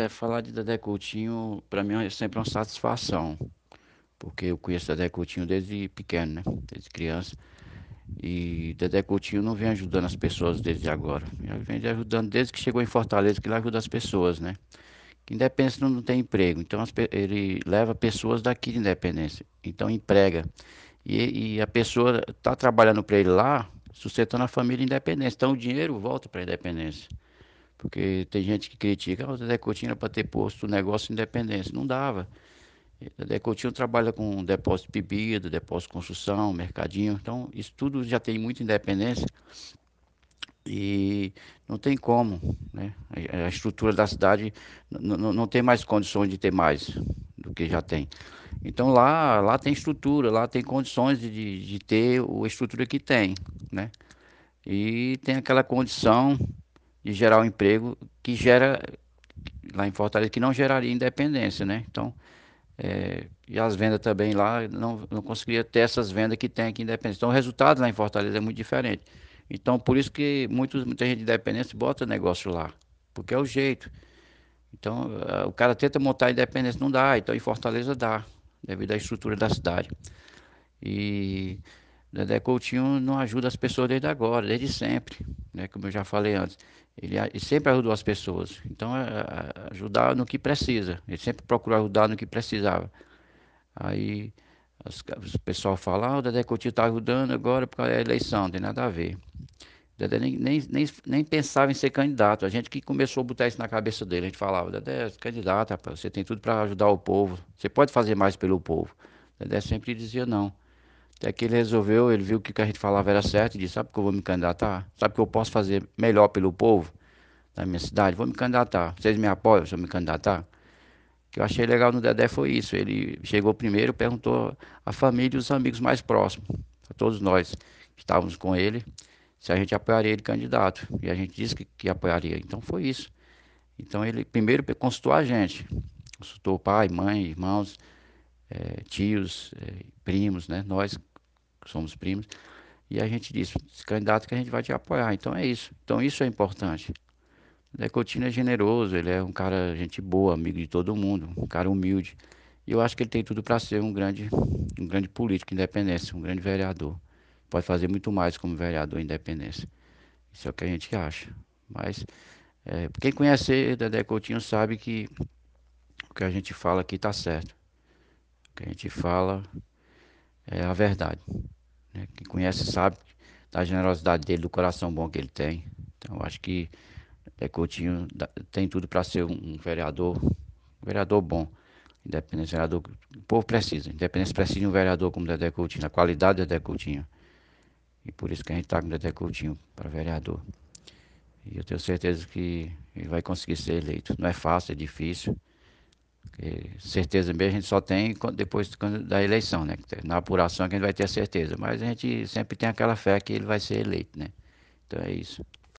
É, falar de Dedé Coutinho, para mim, é sempre uma satisfação, porque eu conheço Dedé Coutinho desde pequeno, né? Desde criança. E Dedé Coutinho não vem ajudando as pessoas desde agora. Ele vem ajudando desde que chegou em Fortaleza, que ele ajuda as pessoas, né? Que Independência não tem emprego, então as, ele leva pessoas daqui de Independência, então emprega. E, e a pessoa está trabalhando para ele lá, sustentando a família Independência. Então o dinheiro volta para a Independência. Porque tem gente que critica, ah, o Dedé Coutinho era para ter posto o negócio independência. Não dava. O Dedé Coutinho trabalha com depósito de bebida, depósito de construção, mercadinho. Então, isso tudo já tem muita independência. E não tem como, né? A estrutura da cidade não tem mais condições de ter mais do que já tem. Então lá, lá tem estrutura, lá tem condições de, de ter a estrutura que tem, né? E tem aquela condição de gerar um emprego que gera lá em Fortaleza que não geraria independência, né? Então, é, e as vendas também lá não, não conseguiria ter essas vendas que tem aqui em Independência. Então, o resultado lá em Fortaleza é muito diferente. Então, por isso que muitos, muita gente de Independência bota negócio lá, porque é o jeito. Então, o cara tenta montar Independência, não dá. Então, em Fortaleza dá, devido à estrutura da cidade. E Dedé Coutinho não ajuda as pessoas desde agora, desde sempre, né? Como eu já falei antes. Ele, ele sempre ajudou as pessoas. Então, é, é, ajudar no que precisa. Ele sempre procurou ajudar no que precisava. Aí o pessoal fala, ah, o Dedé Coutinho está ajudando agora por causa da eleição, não tem nada a ver. O Dedé nem, nem, nem, nem, pensava em ser candidato. A gente que começou a botar isso na cabeça dele. A gente falava, Dedé, é candidato, rapaz, você tem tudo para ajudar o povo. Você pode fazer mais pelo povo. O Dedé sempre dizia não. Até que ele resolveu, ele viu que o que a gente falava era certo e disse, sabe que eu vou me candidatar? Sabe que eu posso fazer melhor pelo povo da minha cidade? Vou me candidatar. Vocês me apoiam se eu me candidatar? O que eu achei legal no Dedé foi isso. Ele chegou primeiro, perguntou à família e os amigos mais próximos, a todos nós que estávamos com ele, se a gente apoiaria ele candidato. E a gente disse que, que apoiaria. Então foi isso. Então ele primeiro consultou a gente. Consultou pai, mãe, irmãos, é, tios, é, primos, né? Nós somos primos, e a gente disse, esse candidato que a gente vai te apoiar. Então é isso. Então isso é importante. O Coutinho é generoso, ele é um cara, gente boa, amigo de todo mundo, um cara humilde. E eu acho que ele tem tudo para ser um grande, um grande político independente, um grande vereador. Pode fazer muito mais como vereador independente. Isso é o que a gente acha. Mas é, quem conhece Dedé Coutinho sabe que o que a gente fala aqui está certo. O que a gente fala é a verdade. Né? Quem conhece sabe da generosidade dele, do coração bom que ele tem. Então, eu acho que é, Coutinho tem tudo para ser um, vereador, um vereador bom. Independente, vereador, o povo precisa. Independente precisa de um vereador como Dedé Coutinho, a qualidade de Dedé Coutinho. E por isso que a gente está com Dedé Coutinho para vereador. E eu tenho certeza que ele vai conseguir ser eleito. Não é fácil, é difícil. Porque certeza mesmo a gente só tem depois da eleição, né? Na apuração que a gente vai ter a certeza. Mas a gente sempre tem aquela fé que ele vai ser eleito, né? Então é isso.